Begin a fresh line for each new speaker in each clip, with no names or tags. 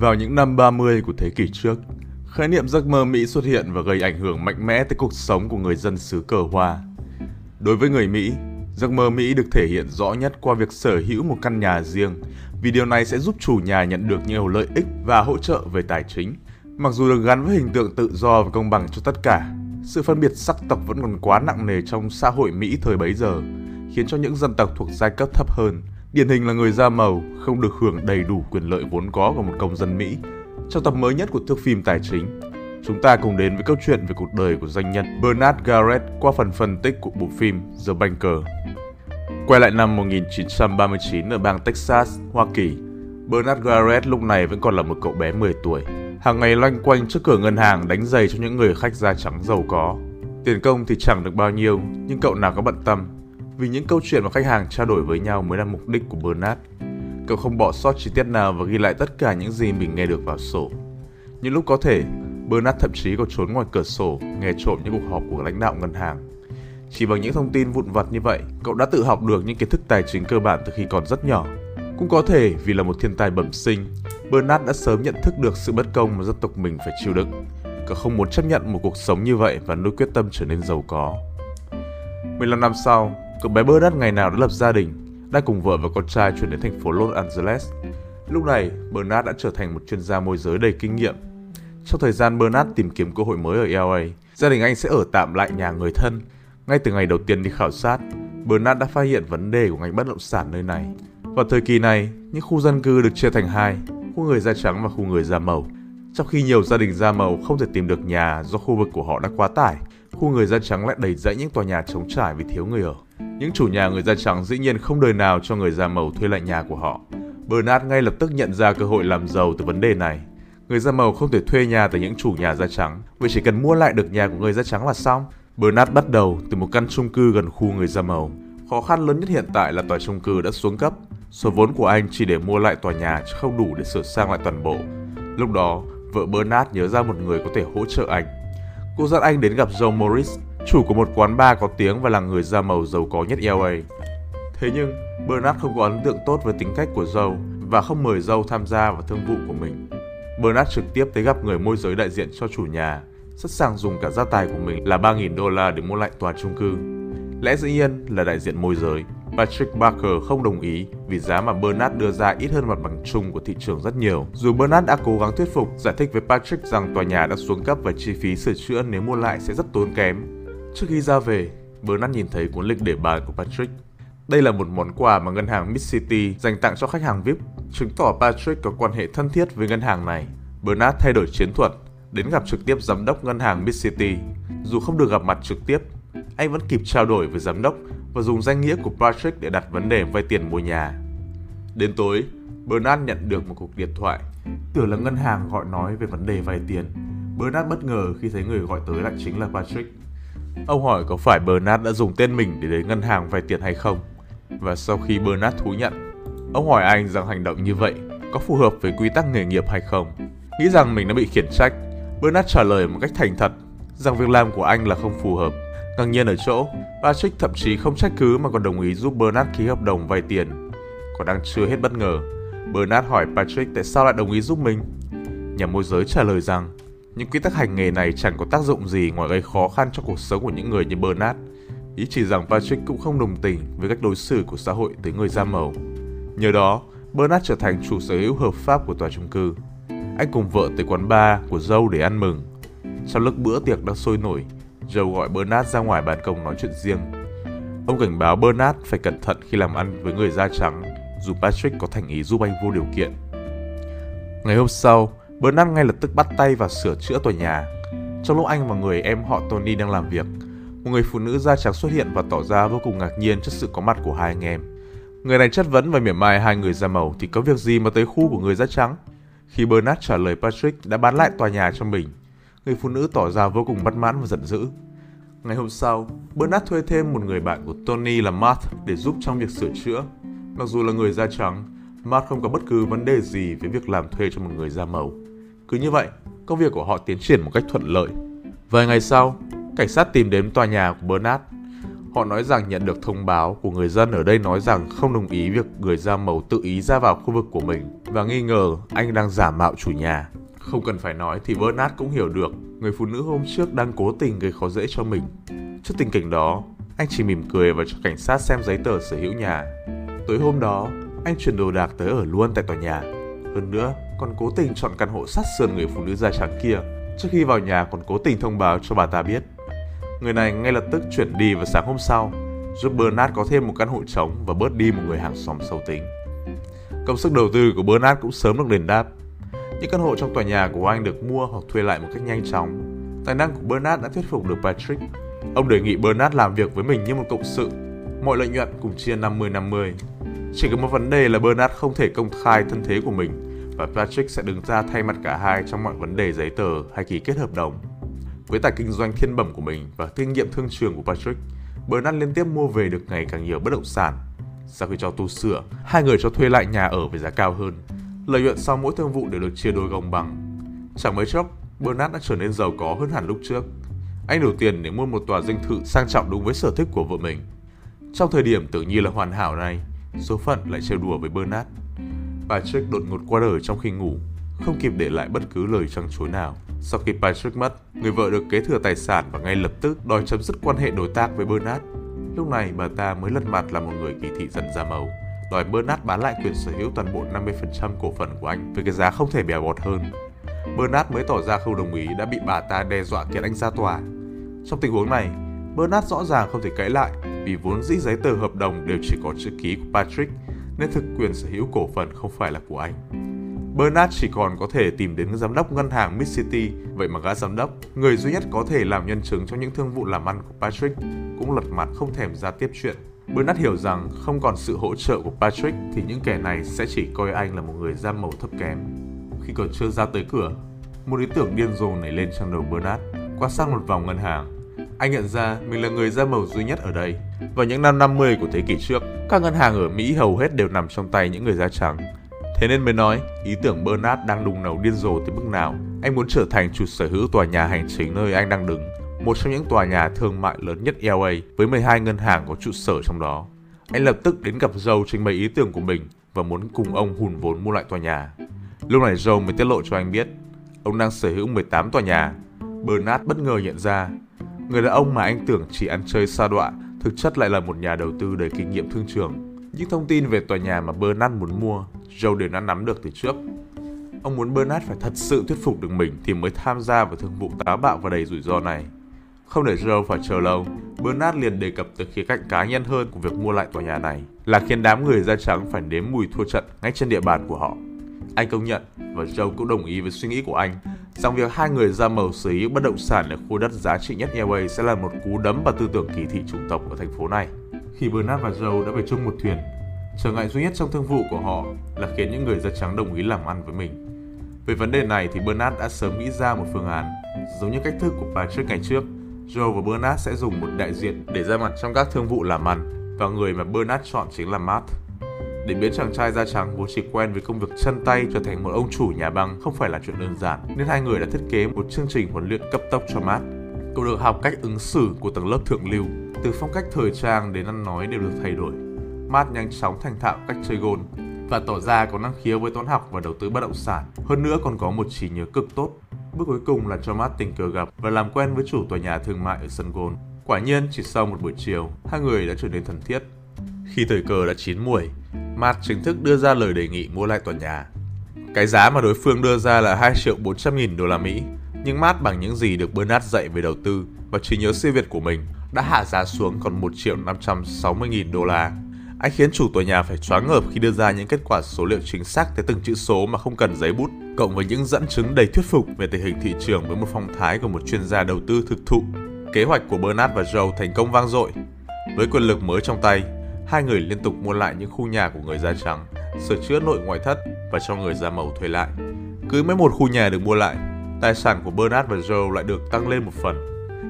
Vào những năm 30 của thế kỷ trước, khái niệm giấc mơ Mỹ xuất hiện và gây ảnh hưởng mạnh mẽ tới cuộc sống của người dân xứ cờ hoa. Đối với người Mỹ, giấc mơ Mỹ được thể hiện rõ nhất qua việc sở hữu một căn nhà riêng, vì điều này sẽ giúp chủ nhà nhận được nhiều lợi ích và hỗ trợ về tài chính. Mặc dù được gắn với hình tượng tự do và công bằng cho tất cả, sự phân biệt sắc tộc vẫn còn quá nặng nề trong xã hội Mỹ thời bấy giờ, khiến cho những dân tộc thuộc giai cấp thấp hơn, điển hình là người da màu, không được hưởng đầy đủ quyền lợi vốn có của một công dân Mỹ. Trong tập mới nhất của thước phim tài chính, chúng ta cùng đến với câu chuyện về cuộc đời của doanh nhân Bernard Garrett qua phần phân tích của bộ phim The Banker. Quay lại năm 1939 ở bang Texas, Hoa Kỳ, Bernard Garrett lúc này vẫn còn là một cậu bé 10 tuổi. Hàng ngày loanh quanh trước cửa ngân hàng đánh giày cho những người khách da trắng giàu có. Tiền công thì chẳng được bao nhiêu, nhưng cậu nào có bận tâm. Vì những câu chuyện mà khách hàng trao đổi với nhau mới là mục đích của Bernard. Cậu không bỏ sót chi tiết nào và ghi lại tất cả những gì mình nghe được vào sổ. Những lúc có thể, Bernard thậm chí còn trốn ngoài cửa sổ nghe trộm những cuộc họp của lãnh đạo ngân hàng. Chỉ bằng những thông tin vụn vặt như vậy, cậu đã tự học được những kiến thức tài chính cơ bản từ khi còn rất nhỏ. Cũng có thể vì là một thiên tài bẩm sinh, Bernard đã sớm nhận thức được sự bất công mà dân tộc mình phải chịu đựng. Cậu không muốn chấp nhận một cuộc sống như vậy và nuôi quyết tâm trở nên giàu có. 15 năm sau, cậu bé Bernard ngày nào đã lập gia đình, đang cùng vợ và con trai chuyển đến thành phố Los Angeles. Lúc này, Bernard đã trở thành một chuyên gia môi giới đầy kinh nghiệm. Trong thời gian Bernard tìm kiếm cơ hội mới ở LA, gia đình anh sẽ ở tạm lại nhà người thân ngay từ ngày đầu tiên đi khảo sát, Bernard đã phát hiện vấn đề của ngành bất động sản nơi này. Vào thời kỳ này, những khu dân cư được chia thành hai, khu người da trắng và khu người da màu. Trong khi nhiều gia đình da màu không thể tìm được nhà do khu vực của họ đã quá tải, khu người da trắng lại đầy dãy những tòa nhà trống trải vì thiếu người ở. Những chủ nhà người da trắng dĩ nhiên không đời nào cho người da màu thuê lại nhà của họ. Bernard ngay lập tức nhận ra cơ hội làm giàu từ vấn đề này. Người da màu không thể thuê nhà từ những chủ nhà da trắng, vì chỉ cần mua lại được nhà của người da trắng là xong. Bernard bắt đầu từ một căn chung cư gần khu người da màu. Khó khăn lớn nhất hiện tại là tòa chung cư đã xuống cấp. Số vốn của anh chỉ để mua lại tòa nhà chứ không đủ để sửa sang lại toàn bộ. Lúc đó, vợ Bernard nhớ ra một người có thể hỗ trợ anh. Cô dẫn anh đến gặp Joe Morris, chủ của một quán bar có tiếng và là người da màu giàu có nhất LA. Thế nhưng, Bernard không có ấn tượng tốt với tính cách của Joe và không mời Joe tham gia vào thương vụ của mình. Bernard trực tiếp tới gặp người môi giới đại diện cho chủ nhà sẵn sàng dùng cả gia tài của mình là 3.000 đô la để mua lại tòa chung cư. Lẽ dĩ nhiên là đại diện môi giới. Patrick Barker không đồng ý vì giá mà Bernard đưa ra ít hơn mặt bằng chung của thị trường rất nhiều. Dù Bernard đã cố gắng thuyết phục, giải thích với Patrick rằng tòa nhà đã xuống cấp và chi phí sửa chữa nếu mua lại sẽ rất tốn kém. Trước khi ra về, Bernard nhìn thấy cuốn lịch để bàn của Patrick. Đây là một món quà mà ngân hàng Mid City dành tặng cho khách hàng VIP, chứng tỏ Patrick có quan hệ thân thiết với ngân hàng này. Bernard thay đổi chiến thuật, đến gặp trực tiếp giám đốc ngân hàng Mid City. Dù không được gặp mặt trực tiếp, anh vẫn kịp trao đổi với giám đốc và dùng danh nghĩa của Patrick để đặt vấn đề vay tiền mua nhà. Đến tối, Bernard nhận được một cuộc điện thoại, tưởng là ngân hàng gọi nói về vấn đề vay tiền. Bernard bất ngờ khi thấy người gọi tới lại chính là Patrick. Ông hỏi có phải Bernard đã dùng tên mình để đến ngân hàng vay tiền hay không? Và sau khi Bernard thú nhận, ông hỏi anh rằng hành động như vậy có phù hợp với quy tắc nghề nghiệp hay không. Nghĩ rằng mình đã bị khiển trách, Bernard trả lời một cách thành thật rằng việc làm của anh là không phù hợp. Ngạc nhiên ở chỗ, Patrick thậm chí không trách cứ mà còn đồng ý giúp Bernard ký hợp đồng vay tiền. Còn đang chưa hết bất ngờ, Bernard hỏi Patrick tại sao lại đồng ý giúp mình. Nhà môi giới trả lời rằng những quy tắc hành nghề này chẳng có tác dụng gì ngoài gây khó khăn cho cuộc sống của những người như Bernard. Ý chỉ rằng Patrick cũng không đồng tình với cách đối xử của xã hội tới người da màu. Nhờ đó, Bernard trở thành chủ sở hữu hợp pháp của tòa chung cư anh cùng vợ tới quán bar của dâu để ăn mừng. Trong lúc bữa tiệc đang sôi nổi, Joe gọi Bernard ra ngoài ban công nói chuyện riêng. Ông cảnh báo Bernard phải cẩn thận khi làm ăn với người da trắng, dù Patrick có thành ý giúp anh vô điều kiện. Ngày hôm sau, Bernard ngay lập tức bắt tay vào sửa chữa tòa nhà. Trong lúc anh và người em họ Tony đang làm việc, một người phụ nữ da trắng xuất hiện và tỏ ra vô cùng ngạc nhiên trước sự có mặt của hai anh em. Người này chất vấn và mỉa mai hai người da màu thì có việc gì mà tới khu của người da trắng. Khi Bernard trả lời Patrick đã bán lại tòa nhà cho mình, người phụ nữ tỏ ra vô cùng bất mãn và giận dữ. Ngày hôm sau, Bernard thuê thêm một người bạn của Tony là Matt để giúp trong việc sửa chữa. Mặc dù là người da trắng, Matt không có bất cứ vấn đề gì với việc làm thuê cho một người da màu. Cứ như vậy, công việc của họ tiến triển một cách thuận lợi. Vài ngày sau, cảnh sát tìm đến tòa nhà của Bernard. Họ nói rằng nhận được thông báo của người dân ở đây nói rằng không đồng ý việc người da màu tự ý ra vào khu vực của mình và nghi ngờ anh đang giả mạo chủ nhà. Không cần phải nói thì Bernard cũng hiểu được người phụ nữ hôm trước đang cố tình gây khó dễ cho mình. Trước tình cảnh đó, anh chỉ mỉm cười và cho cảnh sát xem giấy tờ sở hữu nhà. Tối hôm đó, anh chuyển đồ đạc tới ở luôn tại tòa nhà. Hơn nữa, còn cố tình chọn căn hộ sát sườn người phụ nữ da trắng kia. Trước khi vào nhà còn cố tình thông báo cho bà ta biết. Người này ngay lập tức chuyển đi vào sáng hôm sau, giúp Bernard có thêm một căn hộ trống và bớt đi một người hàng xóm sâu tính. Công sức đầu tư của Bernard cũng sớm được đền đáp. Những căn hộ trong tòa nhà của anh được mua hoặc thuê lại một cách nhanh chóng. Tài năng của Bernard đã thuyết phục được Patrick. Ông đề nghị Bernard làm việc với mình như một cộng sự. Mọi lợi nhuận cùng chia 50-50. Chỉ có một vấn đề là Bernard không thể công khai thân thế của mình và Patrick sẽ đứng ra thay mặt cả hai trong mọi vấn đề giấy tờ hay ký kết hợp đồng. Với tài kinh doanh thiên bẩm của mình và kinh nghiệm thương trường của Patrick, Bernard liên tiếp mua về được ngày càng nhiều bất động sản. Sau khi cho tu sửa, hai người cho thuê lại nhà ở với giá cao hơn. Lợi nhuận sau mỗi thương vụ đều được chia đôi công bằng. Chẳng mấy chốc, Bernard đã trở nên giàu có hơn hẳn lúc trước. Anh đủ tiền để mua một tòa dinh thự sang trọng đúng với sở thích của vợ mình. Trong thời điểm tưởng như là hoàn hảo này, số phận lại trêu đùa với Bernard. Patrick đột ngột qua đời trong khi ngủ, không kịp để lại bất cứ lời trăng chối nào. Sau khi Patrick mất, người vợ được kế thừa tài sản và ngay lập tức đòi chấm dứt quan hệ đối tác với Bernard. Lúc này bà ta mới lật mặt là một người kỳ thị dần ra màu, đòi Bernard bán lại quyền sở hữu toàn bộ 50% cổ phần của anh với cái giá không thể bèo bọt hơn. Bernard mới tỏ ra không đồng ý đã bị bà ta đe dọa kiện anh ra tòa. Trong tình huống này, Bernard rõ ràng không thể cãi lại vì vốn dĩ giấy tờ hợp đồng đều chỉ có chữ ký của Patrick nên thực quyền sở hữu cổ phần không phải là của anh. Bernard chỉ còn có thể tìm đến giám đốc ngân hàng Mid City, vậy mà gã giám đốc, người duy nhất có thể làm nhân chứng cho những thương vụ làm ăn của Patrick, cũng lật mặt không thèm ra tiếp chuyện. Bernard hiểu rằng không còn sự hỗ trợ của Patrick thì những kẻ này sẽ chỉ coi anh là một người da màu thấp kém. Khi còn chưa ra tới cửa, một ý tưởng điên rồ nảy lên trong đầu Bernard. Qua sang một vòng ngân hàng, anh nhận ra mình là người da màu duy nhất ở đây. Vào những năm 50 của thế kỷ trước, các ngân hàng ở Mỹ hầu hết đều nằm trong tay những người da trắng. Thế nên mới nói, ý tưởng Bernard đang đùng nầu điên rồ tới mức nào. Anh muốn trở thành chủ sở hữu tòa nhà hành chính nơi anh đang đứng, một trong những tòa nhà thương mại lớn nhất LA với 12 ngân hàng có trụ sở trong đó. Anh lập tức đến gặp Joe trình bày ý tưởng của mình và muốn cùng ông hùn vốn mua lại tòa nhà. Lúc này Joe mới tiết lộ cho anh biết, ông đang sở hữu 18 tòa nhà. Bernard bất ngờ nhận ra, người đàn ông mà anh tưởng chỉ ăn chơi xa đọa thực chất lại là một nhà đầu tư đầy kinh nghiệm thương trường những thông tin về tòa nhà mà Bernard muốn mua, Joe đều đã nắm được từ trước. Ông muốn Bernard phải thật sự thuyết phục được mình thì mới tham gia vào thương vụ táo bạo và đầy rủi ro này. Không để Joe phải chờ lâu, Bernard liền đề cập tới khía cạnh cá nhân hơn của việc mua lại tòa nhà này, là khiến đám người da trắng phải nếm mùi thua trận ngay trên địa bàn của họ. Anh công nhận và Joe cũng đồng ý với suy nghĩ của anh rằng việc hai người ra màu sở hữu bất động sản ở khu đất giá trị nhất LA sẽ là một cú đấm vào tư tưởng kỳ thị chủng tộc ở thành phố này. Khi Bernard và Joe đã về chung một thuyền, trở ngại duy nhất trong thương vụ của họ là khiến những người da trắng đồng ý làm ăn với mình. Về vấn đề này thì Bernard đã sớm nghĩ ra một phương án, giống như cách thức của Patrick ngày trước. Joe và Bernard sẽ dùng một đại diện để ra mặt trong các thương vụ làm ăn, và người mà Bernard chọn chính là Matt. Để biến chàng trai da trắng vốn chỉ quen với công việc chân tay trở thành một ông chủ nhà băng không phải là chuyện đơn giản, nên hai người đã thiết kế một chương trình huấn luyện cấp tốc cho Matt. Cậu được học cách ứng xử của tầng lớp thượng lưu, từ phong cách thời trang đến ăn nói đều được thay đổi. Matt nhanh chóng thành thạo cách chơi gôn và tỏ ra có năng khiếu với toán học và đầu tư bất động sản. Hơn nữa còn có một trí nhớ cực tốt. Bước cuối cùng là cho Matt tình cờ gặp và làm quen với chủ tòa nhà thương mại ở sân gôn. Quả nhiên, chỉ sau một buổi chiều, hai người đã trở nên thân thiết. Khi thời cờ đã chín muồi, Matt chính thức đưa ra lời đề nghị mua lại tòa nhà. Cái giá mà đối phương đưa ra là 2 triệu 400 nghìn đô la Mỹ, nhưng Matt bằng những gì được Bernard dạy về đầu tư và trí nhớ siêu việt của mình đã hạ giá xuống còn 1 triệu 560 nghìn đô la. Anh khiến chủ tòa nhà phải choáng ngợp khi đưa ra những kết quả số liệu chính xác tới từng chữ số mà không cần giấy bút, cộng với những dẫn chứng đầy thuyết phục về tình hình thị trường với một phong thái của một chuyên gia đầu tư thực thụ. Kế hoạch của Bernard và Joe thành công vang dội. Với quyền lực mới trong tay, hai người liên tục mua lại những khu nhà của người da trắng, sửa chữa nội ngoại thất và cho người da màu thuê lại. Cứ mấy một khu nhà được mua lại, tài sản của Bernard và Joe lại được tăng lên một phần.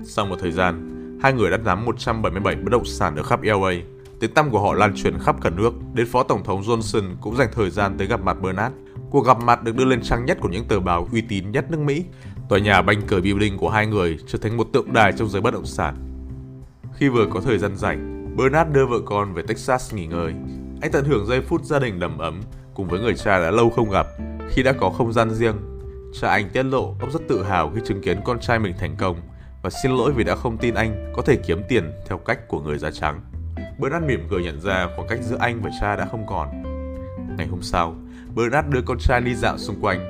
Sau một thời gian, hai người đã nắm 177 bất động sản ở khắp LA. Tiếng tăm của họ lan truyền khắp cả nước, đến Phó Tổng thống Johnson cũng dành thời gian tới gặp mặt Bernard. Cuộc gặp mặt được đưa lên trang nhất của những tờ báo uy tín nhất nước Mỹ. Tòa nhà Banker Building của hai người trở thành một tượng đài trong giới bất động sản. Khi vừa có thời gian rảnh, Bernard đưa vợ con về Texas nghỉ ngơi. Anh tận hưởng giây phút gia đình đầm ấm cùng với người cha đã lâu không gặp, khi đã có không gian riêng. Cha anh tiết lộ ông rất tự hào khi chứng kiến con trai mình thành công và xin lỗi vì đã không tin anh có thể kiếm tiền theo cách của người da trắng. Bernard mỉm cười nhận ra khoảng cách giữa anh và cha đã không còn. Ngày hôm sau, Bernard đưa con trai đi dạo xung quanh.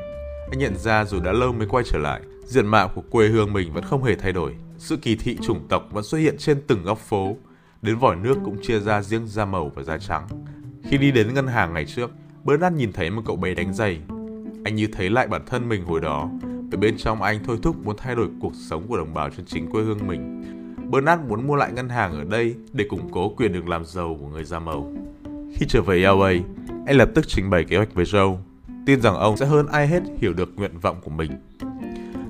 Anh nhận ra dù đã lâu mới quay trở lại, diện mạo của quê hương mình vẫn không hề thay đổi. Sự kỳ thị chủng tộc vẫn xuất hiện trên từng góc phố. Đến vòi nước cũng chia ra riêng da màu và da trắng. Khi đi đến ngân hàng ngày trước, Bernard nhìn thấy một cậu bé đánh giày. Anh như thấy lại bản thân mình hồi đó, ở bên trong anh thôi thúc muốn thay đổi cuộc sống của đồng bào trên chính quê hương mình. Bernard muốn mua lại ngân hàng ở đây để củng cố quyền được làm giàu của người da màu. Khi trở về LA, anh lập tức trình bày kế hoạch với Joe, tin rằng ông sẽ hơn ai hết hiểu được nguyện vọng của mình.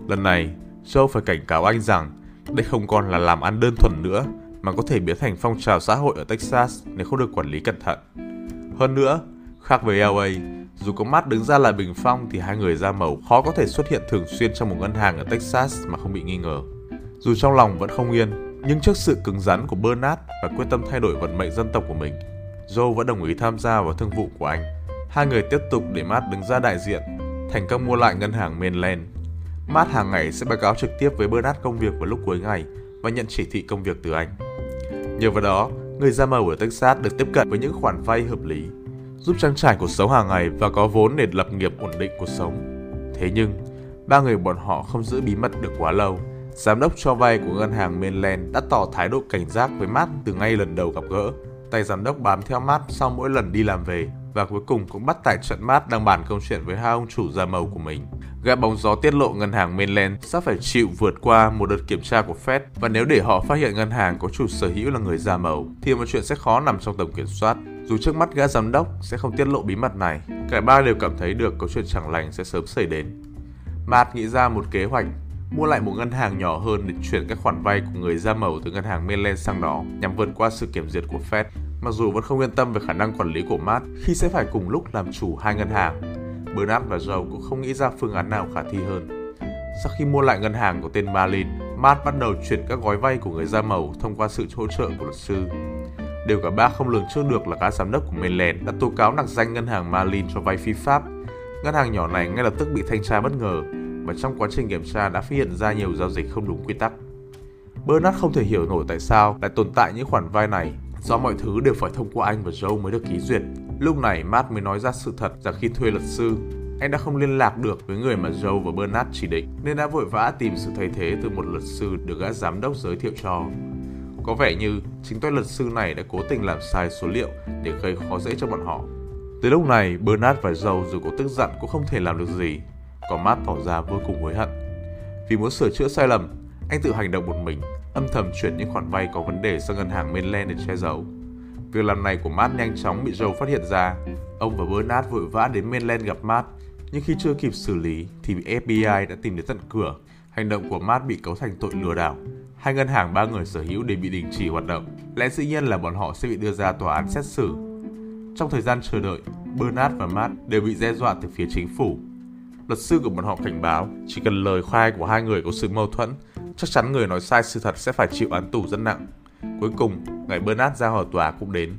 Lần này, Joe phải cảnh cáo anh rằng đây không còn là làm ăn đơn thuần nữa mà có thể biến thành phong trào xã hội ở Texas nếu không được quản lý cẩn thận. Hơn nữa, khác với LA, dù có mắt đứng ra là bình phong thì hai người da màu khó có thể xuất hiện thường xuyên trong một ngân hàng ở Texas mà không bị nghi ngờ. Dù trong lòng vẫn không yên, nhưng trước sự cứng rắn của Bernard và quyết tâm thay đổi vận mệnh dân tộc của mình, Joe vẫn đồng ý tham gia vào thương vụ của anh. Hai người tiếp tục để Matt đứng ra đại diện, thành công mua lại ngân hàng Mainland. Matt hàng ngày sẽ báo cáo trực tiếp với Bernard công việc vào lúc cuối ngày và nhận chỉ thị công việc từ anh. Nhờ vào đó, người da màu ở Texas được tiếp cận với những khoản vay hợp lý, giúp trang trải cuộc sống hàng ngày và có vốn để lập nghiệp ổn định cuộc sống. Thế nhưng, ba người bọn họ không giữ bí mật được quá lâu. Giám đốc cho vay của ngân hàng Mainland đã tỏ thái độ cảnh giác với Matt từ ngay lần đầu gặp gỡ. Tay giám đốc bám theo Matt sau mỗi lần đi làm về và cuối cùng cũng bắt tại trận Matt đang bàn câu chuyện với hai ông chủ da màu của mình. Gã bóng gió tiết lộ ngân hàng Mainland sắp phải chịu vượt qua một đợt kiểm tra của Fed và nếu để họ phát hiện ngân hàng có chủ sở hữu là người da màu thì mọi chuyện sẽ khó nằm trong tầm kiểm soát. Dù trước mắt gã giám đốc sẽ không tiết lộ bí mật này, cả ba đều cảm thấy được có chuyện chẳng lành sẽ sớm xảy đến. Matt nghĩ ra một kế hoạch mua lại một ngân hàng nhỏ hơn để chuyển các khoản vay của người da màu từ ngân hàng Mainland sang đó nhằm vượt qua sự kiểm duyệt của Fed. Mặc dù vẫn không yên tâm về khả năng quản lý của Matt khi sẽ phải cùng lúc làm chủ hai ngân hàng, Bernard và Joe cũng không nghĩ ra phương án nào khả thi hơn. Sau khi mua lại ngân hàng của tên Marlin, Matt bắt đầu chuyển các gói vay của người da màu thông qua sự hỗ trợ của luật sư. Điều cả ba không lường trước được là các giám đốc của Mainland đã tố cáo nặc danh ngân hàng Marlin cho vay phi pháp. Ngân hàng nhỏ này ngay lập tức bị thanh tra bất ngờ và trong quá trình kiểm tra đã phát hiện ra nhiều giao dịch không đúng quy tắc. Bernard không thể hiểu nổi tại sao lại tồn tại những khoản vay này do mọi thứ đều phải thông qua anh và Joe mới được ký duyệt. Lúc này Matt mới nói ra sự thật rằng khi thuê luật sư, anh đã không liên lạc được với người mà Joe và Bernard chỉ định nên đã vội vã tìm sự thay thế từ một luật sư được gã giám đốc giới thiệu cho. Có vẻ như chính tay luật sư này đã cố tình làm sai số liệu để gây khó dễ cho bọn họ. Tới lúc này, Bernard và Joe dù có tức giận cũng không thể làm được gì, còn Matt tỏ ra vô cùng hối hận. Vì muốn sửa chữa sai lầm, anh tự hành động một mình, âm thầm chuyển những khoản vay có vấn đề sang ngân hàng Mainland để che giấu. Việc làm này của Matt nhanh chóng bị Joe phát hiện ra. Ông và Bernard vội vã đến Mainland gặp Matt, nhưng khi chưa kịp xử lý thì bị FBI đã tìm đến tận cửa. Hành động của Matt bị cấu thành tội lừa đảo. Hai ngân hàng ba người sở hữu đều bị đình chỉ hoạt động. Lẽ dĩ nhiên là bọn họ sẽ bị đưa ra tòa án xét xử. Trong thời gian chờ đợi, Bernard và Matt đều bị đe dọa từ phía chính phủ. Luật sư của bọn họ cảnh báo, chỉ cần lời khai của hai người có sự mâu thuẫn, chắc chắn người nói sai sự thật sẽ phải chịu án tù rất nặng. Cuối cùng, ngày Bernard ra hỏi tòa cũng đến.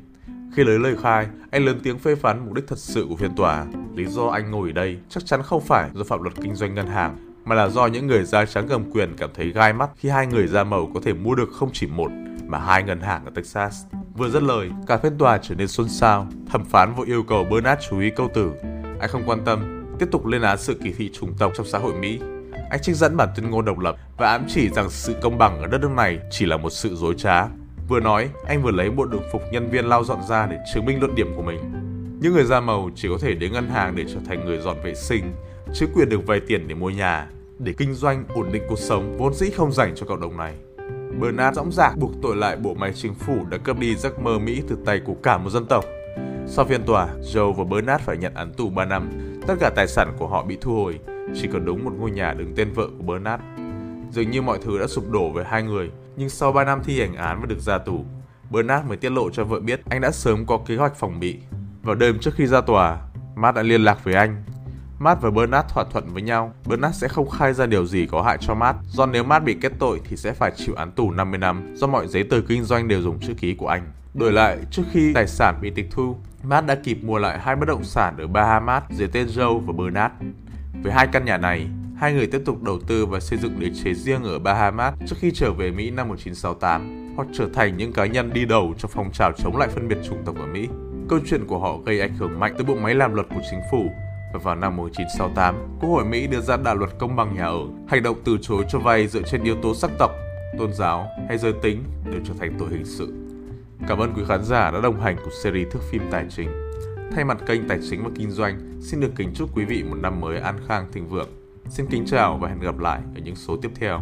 Khi lấy lời khai, anh lớn tiếng phê phán mục đích thật sự của phiên tòa. Lý do anh ngồi ở đây chắc chắn không phải do phạm luật kinh doanh ngân hàng, mà là do những người da trắng cầm quyền cảm thấy gai mắt khi hai người da màu có thể mua được không chỉ một mà hai ngân hàng ở Texas. Vừa dứt lời, cả phiên tòa trở nên xôn xao. Thẩm phán vội yêu cầu Bernard chú ý câu từ. Anh không quan tâm, tiếp tục lên án sự kỳ thị chủng tộc trong xã hội Mỹ. Anh trích dẫn bản tuyên ngôn độc lập và ám chỉ rằng sự công bằng ở đất nước này chỉ là một sự dối trá. Vừa nói, anh vừa lấy bộ đồng phục nhân viên lau dọn ra để chứng minh luận điểm của mình. Những người da màu chỉ có thể đến ngân hàng để trở thành người dọn vệ sinh, chứ quyền được vay tiền để mua nhà, để kinh doanh ổn định cuộc sống vốn dĩ không dành cho cộng đồng này. Bernard dõng dạc buộc tội lại bộ máy chính phủ đã cướp đi giấc mơ Mỹ từ tay của cả một dân tộc. Sau phiên tòa, Joe và Bernard phải nhận án tù 3 năm. Tất cả tài sản của họ bị thu hồi, chỉ còn đúng một ngôi nhà đứng tên vợ của Bernard. Dường như mọi thứ đã sụp đổ với hai người, nhưng sau 3 năm thi hành án và được ra tù, Bernard mới tiết lộ cho vợ biết anh đã sớm có kế hoạch phòng bị. Vào đêm trước khi ra tòa, Matt đã liên lạc với anh. Matt và Bernard thỏa thuận với nhau, Bernard sẽ không khai ra điều gì có hại cho Matt, do nếu Matt bị kết tội thì sẽ phải chịu án tù 50 năm, do mọi giấy tờ kinh doanh đều dùng chữ ký của anh. Đổi lại, trước khi tài sản bị tịch thu, Matt đã kịp mua lại hai bất động sản ở Bahamas dưới tên Joe và Bernard. Với hai căn nhà này, hai người tiếp tục đầu tư và xây dựng đế chế riêng ở Bahamas trước khi trở về Mỹ năm 1968 hoặc trở thành những cá nhân đi đầu trong phong trào chống lại phân biệt chủng tộc ở Mỹ. Câu chuyện của họ gây ảnh hưởng mạnh tới bộ máy làm luật của chính phủ và vào năm 1968, Quốc hội Mỹ đưa ra đạo luật công bằng nhà ở. Hành động từ chối cho vay dựa trên yếu tố sắc tộc, tôn giáo hay giới tính đều trở thành tội hình sự. Cảm ơn quý khán giả đã đồng hành cùng series thước phim tài chính. Thay mặt kênh Tài chính và Kinh doanh, xin được kính chúc quý vị một năm mới an khang thịnh vượng. Xin kính chào và hẹn gặp lại ở những số tiếp theo.